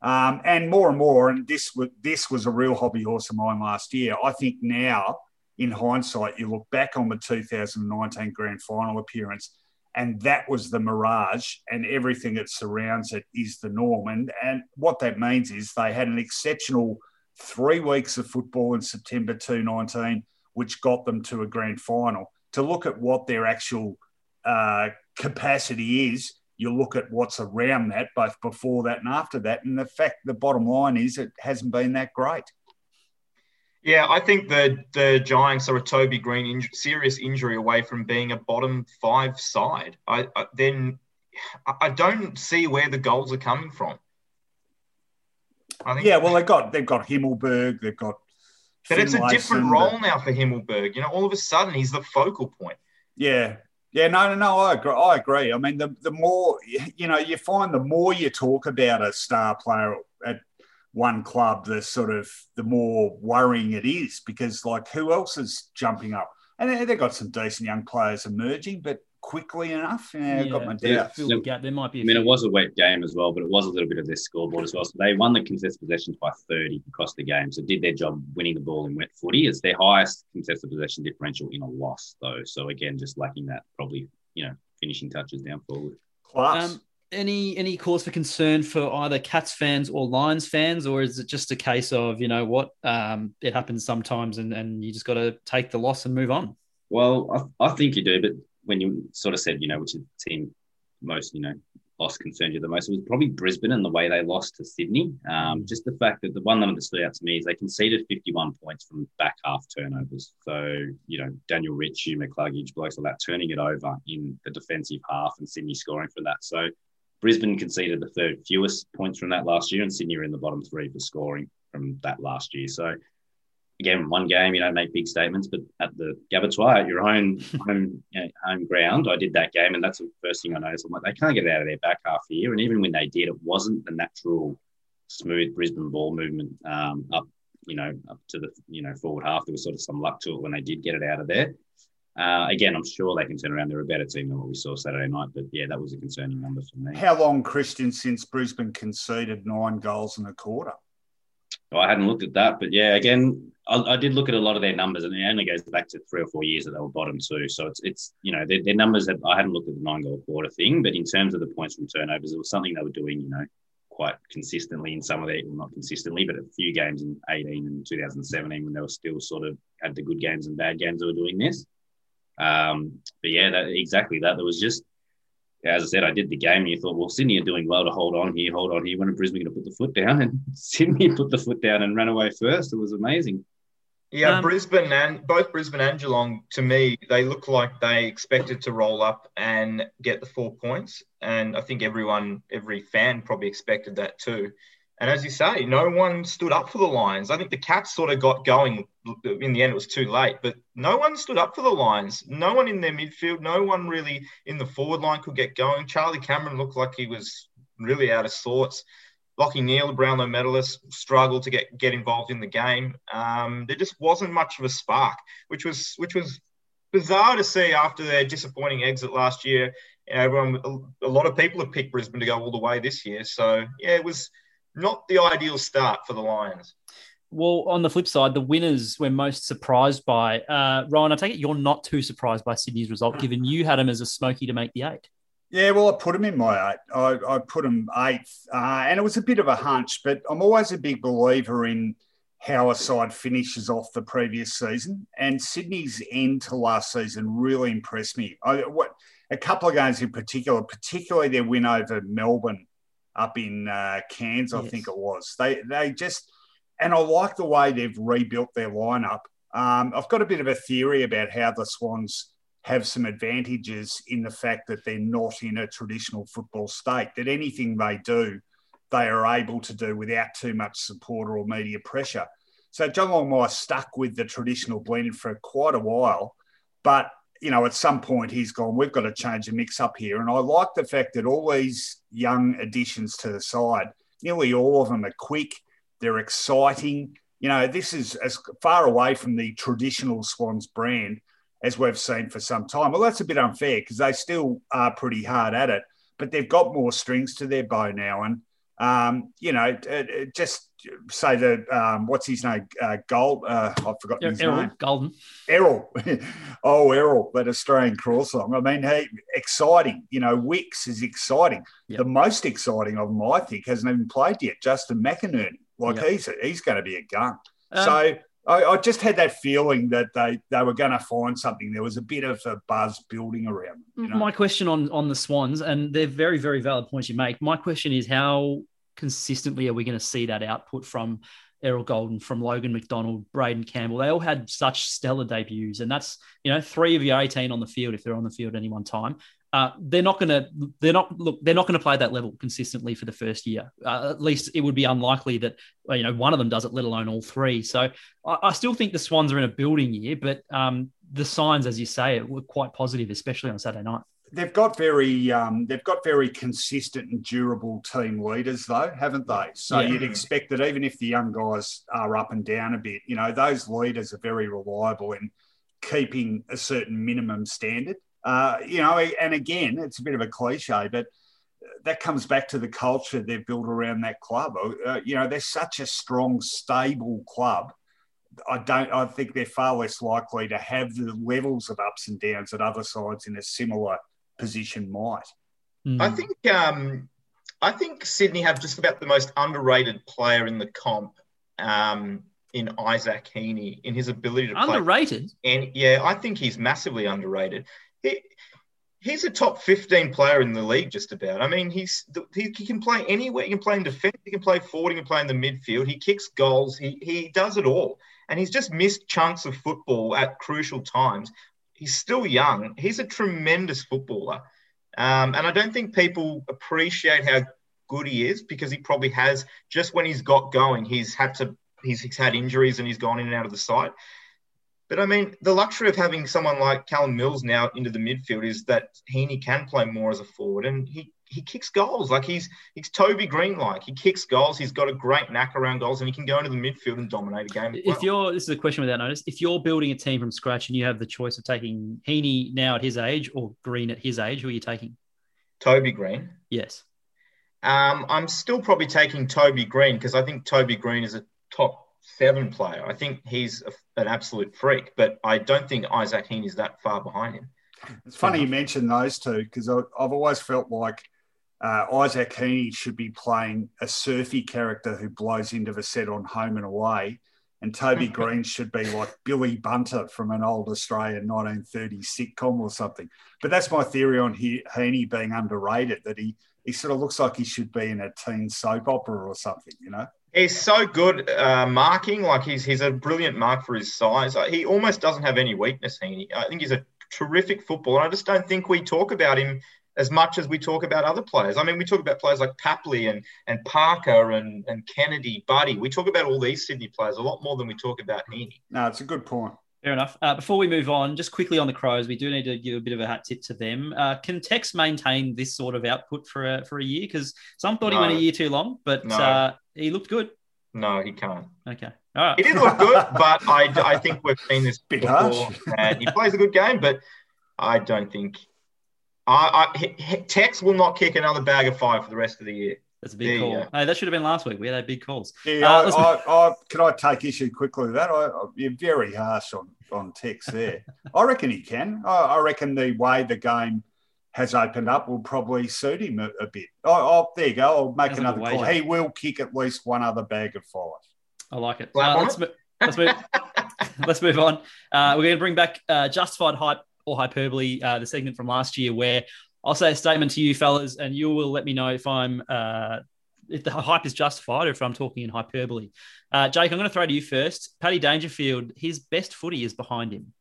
Um, and more and more, and this was this was a real hobby horse of mine last year. I think now, in hindsight, you look back on the 2019 Grand Final appearance, and that was the mirage, and everything that surrounds it is the norm. And and what that means is they had an exceptional three weeks of football in September 2019, which got them to a grand final. to look at what their actual uh, capacity is, you look at what's around that, both before that and after that. And the fact, the bottom line is, it hasn't been that great. Yeah, I think the the Giants are a Toby Greene serious injury away from being a bottom five side. I, I then I don't see where the goals are coming from. I think, yeah, well, they got they've got Himmelberg, they've got. But it's a different role now for Himmelberg. You know, all of a sudden he's the focal point. Yeah, yeah, no, no, no. I agree. I agree. I mean, the the more you know, you find the more you talk about a star player at one club, the sort of the more worrying it is because like who else is jumping up? And they've got some decent young players emerging, but quickly enough. Yeah, yeah got my doubts. The gap. There might be. I mean, it was a wet game as well, but it was a little bit of their scoreboard as well. So they won the contested possessions by 30 across the game. So did their job winning the ball in wet footy. It's their highest contested possession differential in a loss, though. So again, just lacking that probably, you know, finishing touches down forward. Class. Um, any any cause for concern for either Cats fans or Lions fans, or is it just a case of you know what um, it happens sometimes and, and you just got to take the loss and move on? Well, I, I think you do, but when you sort of said, you know, which team most, you know, lost concerned you the most, it was probably Brisbane and the way they lost to Sydney. Um, just the fact that the one number that stood out to me is they conceded 51 points from back half turnovers. So, you know, Daniel Rich, Hugh McCluggage, blokes like that, turning it over in the defensive half and Sydney scoring from that. So Brisbane conceded the third fewest points from that last year, and Sydney are in the bottom three for scoring from that last year. So again, one game, you don't make big statements, but at the Gabbatoir, at your own home you know, home ground, I did that game, and that's the first thing I noticed. I'm like, they can't get it out of their back half here, and even when they did, it wasn't the natural, smooth Brisbane ball movement um, up, you know, up to the you know forward half. There was sort of some luck to it when they did get it out of there. Uh, again, I'm sure they can turn around. They're a better team than what we saw Saturday night, but yeah, that was a concerning number for me. How long, Christian, since Brisbane conceded nine goals in a quarter? Oh, I hadn't looked at that, but yeah, again, I, I, did look at a lot of their numbers, and it only goes back to three or four years that they were bottom two. So it's it's you know their, their numbers. Have, I hadn't looked at the nine goal quarter thing, but in terms of the points from turnovers, it was something they were doing, you know, quite consistently in some of their, well, not consistently, but a few games in 18 and 2017 when they were still sort of had the good games and bad games. They were doing this. Um, but yeah, that, exactly that. There was just as I said, I did the game and you thought, well, Sydney are doing well to hold on here, hold on here. When are Brisbane going to put the foot down? And Sydney put the foot down and ran away first. It was amazing. Yeah, um, Brisbane and both Brisbane and Geelong, to me, they look like they expected to roll up and get the four points. And I think everyone, every fan probably expected that too. And as you say, no one stood up for the Lions. I think the Cats sort of got going. In the end, it was too late, but no one stood up for the Lions. No one in their midfield, no one really in the forward line could get going. Charlie Cameron looked like he was really out of sorts. Lachie Neale, Brownlow medalist, struggled to get, get involved in the game. Um, there just wasn't much of a spark, which was which was bizarre to see after their disappointing exit last year. Everyone, a lot of people have picked Brisbane to go all the way this year. So yeah, it was not the ideal start for the Lions. Well, on the flip side, the winners we're most surprised by. Uh, Rohan, I take it you're not too surprised by Sydney's result, given you had them as a smoky to make the eight. Yeah, well, I put him in my eight. I, I put him eighth, uh, and it was a bit of a hunch, but I'm always a big believer in how a side finishes off the previous season. And Sydney's end to last season really impressed me. I, what a couple of games in particular, particularly their win over Melbourne up in uh, Cairns, I yes. think it was. They they just and I like the way they've rebuilt their lineup. Um, I've got a bit of a theory about how the Swans have some advantages in the fact that they're not in a traditional football state. That anything they do, they are able to do without too much support or media pressure. So John Longmire stuck with the traditional blend for quite a while, but you know, at some point he's gone, we've got to change the mix up here. And I like the fact that all these young additions to the side, nearly all of them are quick, they're exciting. You know, this is as far away from the traditional Swans brand as we've seen for some time. Well, that's a bit unfair because they still are pretty hard at it, but they've got more strings to their bow now. And, um, you know, just say that um, what's his name? Uh, Gold. Uh, I've forgotten his Errol, name. Gulden. Errol. oh, Errol, that Australian crawl song. I mean, hey, exciting. You know, Wicks is exciting. Yep. The most exciting of them, I think, hasn't even played yet. Justin McInerney. Like yep. he's he's going to be a gun. Um, so I, I, just had that feeling that they, they were going to find something. There was a bit of a buzz building around. You know? My question on on the Swans, and they're very very valid points you make. My question is how consistently are we going to see that output from Errol Gulden, from Logan McDonald, Braeden Campbell? They all had such stellar debuts, and that's you know three of your eighteen on the field if they're on the field any one time uh, they're not going to they're not look they're not going to play that level consistently for the first year. Uh, at least it would be unlikely that you know one of them does it, let alone all three. So I, I still think the Swans are in a building year, but um, the signs, as you say, were quite positive, especially on Saturday night. They've got very um, they've got very consistent and durable team leaders, though, haven't they? So yeah. you'd expect that even if the young guys are up and down a bit, you know, those leaders are very reliable in keeping a certain minimum standard. Uh, you know, and again, it's a bit of a cliche, but that comes back to the culture they've built around that club. Uh, you know, they're such a strong, stable club. I don't. I think they're far less likely to have the levels of ups and downs that other sides in a similar position might. Mm. I think. Um, I think Sydney have just about the most underrated player in the comp. Um, in Isaac Heaney in his ability to play underrated. Play. And yeah, I think he's massively underrated he, he's a top 15 player in the league, just about. I mean, he's he, he, can play anywhere. He can play in defense. He can play forward. He can play in the midfield. He kicks goals. He, he does it all. And he's just missed chunks of football at crucial times. He's still young. He's a tremendous footballer. Um, and I don't think people appreciate how good he is because he probably has, just when he's got going, he's had to, he's, he's had injuries and he's gone in and out of the side. But I mean, the luxury of having someone like Callum Mills now into the midfield is that Heaney can play more as a forward, and he he kicks goals like he's he's Toby Greene like he kicks goals. He's got a great knack around goals, and he can go into the midfield and dominate a game. If well. you're this is a question without notice, if you're building a team from scratch and you have the choice of taking Heaney now at his age or Greene at his age, who are you taking? Toby Greene. Yes. Um, I'm still probably taking Toby Greene because I think Toby Greene is a top seven player. I think he's a, an absolute freak, but I don't think Isaac Heaney is that far behind him. It's funny you mentioned those two because I've always felt like uh, Isaac Heaney should be playing a surfy character who blows into the set on home and away. And Toby Greene should be like Billy Bunter from an old Australian 1930s sitcom or something. But that's my theory on he- Heaney being underrated, that he, he sort of looks like he should be in a teen soap opera or something, you know? He's so good uh, marking. Like he's he's a brilliant mark for his size. He almost doesn't have any weakness. He, I think he's a terrific footballer. I just don't think we talk about him as much as we talk about other players. I mean, we talk about players like Papley and, and Parker and, and Kennedy, Buddy. We talk about all these Sydney players a lot more than we talk about Heaney. No, it's a good point. Fair enough. Uh, before we move on, just quickly on the Crows, we do need to give a bit of a hat tip to them. Uh, can Tex maintain this sort of output for a, for a year? Because some thought no. he went a year too long, but no. uh, he looked good. No, he can't. Okay. All right. He did look good, but I, I think we've seen this Bit before. Harsh. And he plays a good game, but I don't think. I, I, Tex will not kick another bag of five for the rest of the year. That's a big there call. Hey, that should have been last week. We had big calls. Yeah, uh, I, I, I, can I take issue quickly with that? I, you're very harsh on, on Tex there. I reckon he can. I, reckon the way the game has opened up will probably suit him a, a bit. Oh, oh, there you go. I'll make That's another call. He will kick at least one other bag of five. I like it. Uh, let's, mo- let's move. let's move on. Uh, we're going to bring back uh, justified hype or hyperbole, uh, the segment from last year, where I'll say a statement to you, fellas, and you will let me know if I'm uh, if the hype is justified or if I'm talking in hyperbole. Uh, Jake, I'm going to throw to you first. Paddy Dangerfield, his best footy is behind him.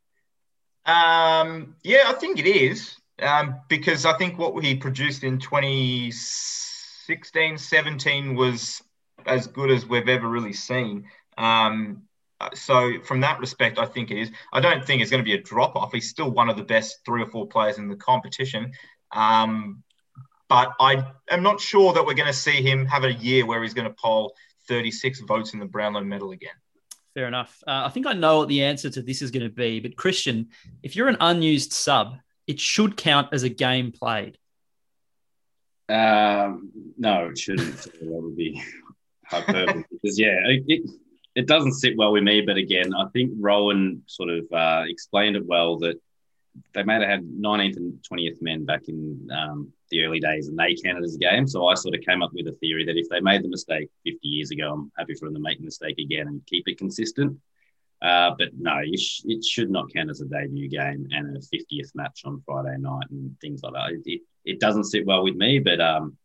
Um, yeah, I think it is um, because I think what he produced in 2016, 17 was as good as we've ever really seen. Um, so from that respect, I think it is. I don't think it's going to be a drop off. He's still one of the best three or four players in the competition. Um, but I am not sure that we're going to see him have a year where he's going to poll 36 votes in the Brownlow medal again. Fair enough. Uh, I think I know what the answer to this is going to be. But Christian, if you're an unused sub, it should count as a game played. Um, no, it shouldn't. that would be hyperbole because yeah, it, it doesn't sit well with me. But again, I think Rohan sort of uh, explained it well that they may have had 19th and 20th men back in um, the early days and they counted as a game. So I sort of came up with a theory that if they made the mistake 50 years ago, I'm happy for them to make the mistake again and keep it consistent. Uh, but no, sh- it should not count as a debut game and a 50th match on Friday night and things like that. It, it doesn't sit well with me, but um,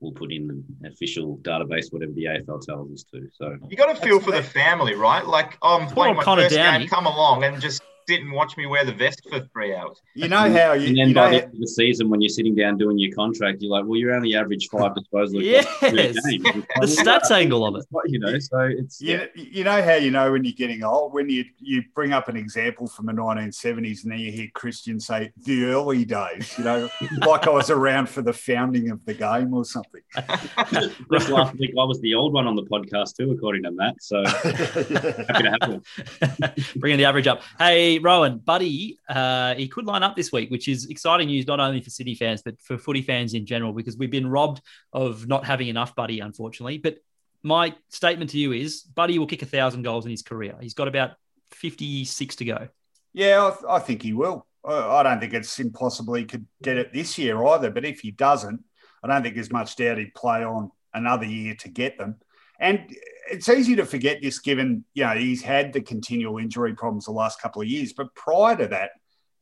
we'll put in the official database, whatever the AFL tells us to. So you got to feel for the family, right? Like, um, oh, I'm playing my first Downie. game, come along and just sit and watch me wear the vest for three hours. You know how you, and then you by the end of the season, when you're sitting down doing your contract, you're like, well, you're only average five disposals. Yes. per game. The stats angle of it. You know, so it's You, you know how you know when you're getting old when you you bring up an example from the 1970s and then you hear Christian say the early days, you know, like I was around for the founding of the game or something. Just last week, I was the old one on the podcast too, according to Matt. So happy to have one. Bringing the average up. Hey, Rohan, Buddy, uh, he could line up this week, which is exciting news not only for City fans but for footy fans in general, because we've been robbed of not having enough Buddy, unfortunately. But my statement to you is, Buddy will kick a thousand goals in his career. He's got about fifty-six to go. Yeah, I, I think he will. I don't think it's impossible he could get it this year either. But if he doesn't, I don't think there's much doubt he'd play on another year to get them. And it's easy to forget this given, you know, he's had the continual injury problems the last couple of years. But prior to that,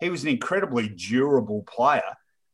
he was an incredibly durable player.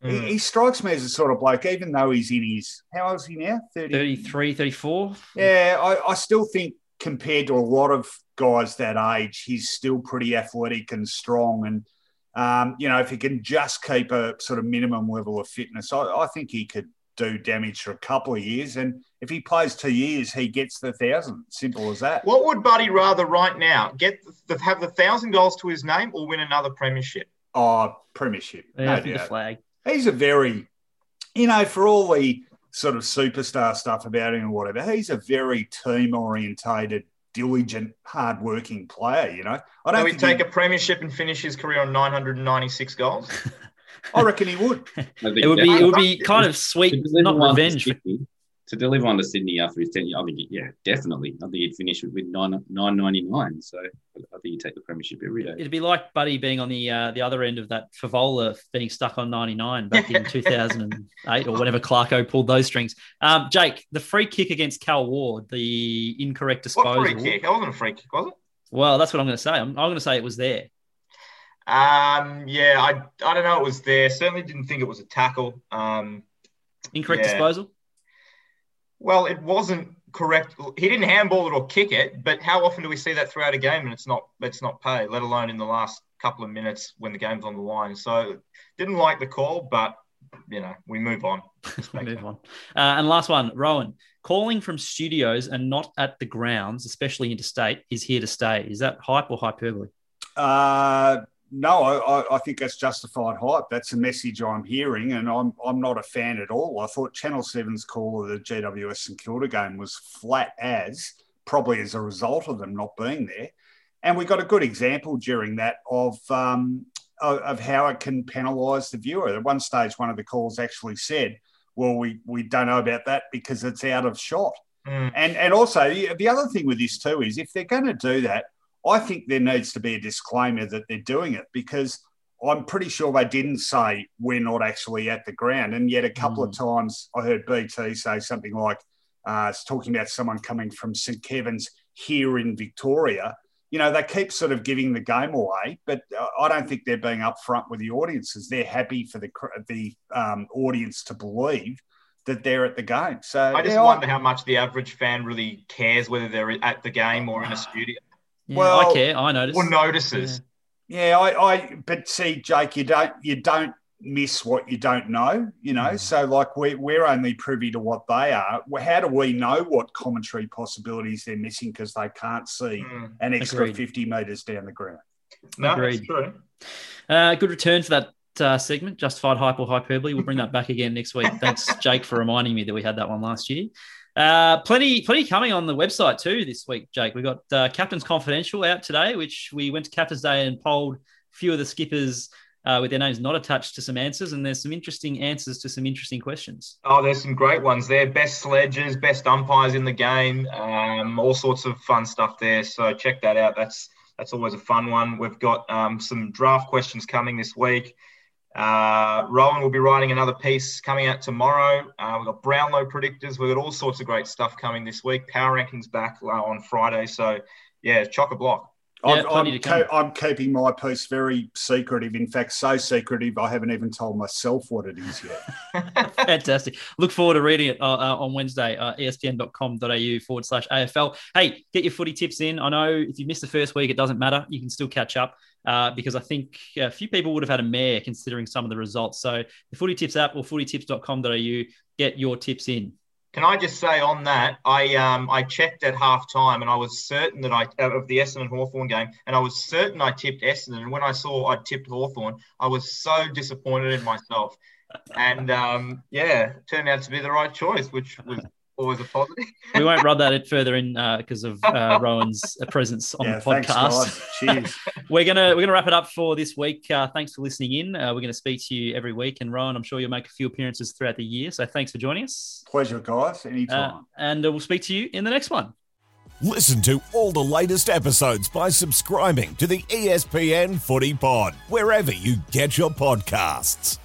He, Mm. he strikes me as a sort of bloke, even though he's in his, how old is he now? 30, 33, 34. yeah, I, I still think compared to a lot of guys that age, he's still pretty athletic and strong. And, um, you know, if he can just keep a sort of minimum level of fitness, I, I think he could do damage for a couple of years. And if he plays two years, he gets the thousand. Simple as that. What would Buddy rather right now get the, have the thousand goals to his name or win another premiership? Oh, premiership. Yeah, no I the doubt. flag. He's a very, you know, for all the sort of superstar stuff about him or whatever, he's a very team orientated, diligent, hard-working player. You know, I Do don't we think take he- a premiership and finish his career on 996 goals? I reckon he would. It would be it would be kind of sweet, not revenge. Sydney- to deliver on to Sydney after his tenure. I think, yeah, definitely. I think he'd finish with nine nine ninety nine. So I think he'd take the premiership every day. It'd be like Buddy being on the uh, the other end of that Fevola being stuck on 99 back in 2008 or whenever Clarko pulled those strings. Um, Jake, the free kick against Cal Ward, the incorrect disposal. What free kick? That wasn't a free kick, was it? Well, that's what I'm going to say. I'm, I'm going to say it was there. Um, yeah, I, I don't know. It was there. Certainly didn't think it was a tackle. Um, Incorrect Yeah. disposal. Well, it wasn't correct. He didn't handball it or kick it, but how often do we see that throughout a game and it's not it's not paid, let alone in the last couple of minutes when the game's on the line. So didn't like the call, but you know, we move on. Move on. Uh, and last one, Rohan. Calling from studios and not at the grounds, especially interstate, is here to stay. Is that hype or hyperbole? Uh, no, I, I- think that's justified hype. That's the message I'm hearing, and I'm I'm not a fan at all. I thought Channel 7's call of the GWS St Kilda game was flat as, probably as a result of them not being there. And we got a good example during that of um, of, how it can penalise the viewer. At one stage, one of the calls actually said, "Well, we we don't know about that because it's out of shot." Mm. And and also the other thing with this too is if they're going to do that, I think there needs to be a disclaimer that they're doing it because I'm pretty sure they didn't say we're not actually at the ground. And yet a couple of times I heard BT say something like uh, it's talking about someone coming from St Kevin's here in Victoria. You know, they keep sort of giving the game away, but uh, I don't think they're being upfront with the audiences. They're happy for the the um, audience to believe that they're at the game. So I just yeah, wonder how much the average fan really cares whether they're at the game or in a studio Yeah, Well- I care. I notice. or notices. Yeah, I, I but see, Jake, you don't you don't miss what you don't know, you know. So like we we're only privy to what they are. Well, How do we know what commentary possibilities they're missing because they can't see Mm. an extra Agreed. fifty meters down the ground? No, Agreed. that's true. Uh, good return for that uh, segment, justified hype or hyperbole. We'll bring that back again next week. Thanks, Jake, for reminding me that we had that one last year. Uh, plenty, plenty coming on the website too this week, Jake. We got uh, Captain's Confidential out today, which we went to Captain's Day and polled a few of the skippers uh, with their names not attached to some answers, and there's some interesting answers to some interesting questions. Oh, there's some great ones there. Best sledges, best umpires in the game, um, all sorts of fun stuff there. So check that out. That's that's always a fun one. We've got um, some draft questions coming this week. Uh, Rohan will be writing another piece coming out tomorrow. Uh, we've got Brownlow predictors. We've got all sorts of great stuff coming this week. Power rankings back uh, on Friday. So yeah, chock a block. I'm, I'm, co- I'm, keeping my piece very secretive. In fact, so secretive, I haven't even told myself what it is yet. Fantastic. Look forward to reading it uh, uh, on Wednesday, uh, espn.com.au forward slash AFL. Hey, get your footy tips in. I know if you missed the first week, it doesn't matter. You can still catch up uh, because I think a few people would have had a mare considering some of the results. So the footy tips app or footytips.com.au, get your tips in. Can I just say on that, I um, I checked at half time and I was certain that I of the Essendon Hawthorn game, and I was certain I tipped Essendon. And when I saw I tipped Hawthorn, I was so disappointed in myself. And um, yeah, turned out to be the right choice, which was always a positive. we won't rub that further in because uh, of uh, Rohan's presence on yeah, the podcast. Thanks, we're gonna we're gonna wrap it up for this week. Uh, thanks for listening in. Uh, we're gonna speak to you every week, and Rohan, I'm sure you'll make a few appearances throughout the year. So thanks for joining us. Pleasure, guys. Anytime. Uh, and we'll speak to you in the next one. Listen to all the latest episodes by subscribing to the ESPN Footy Pod wherever you get your podcasts.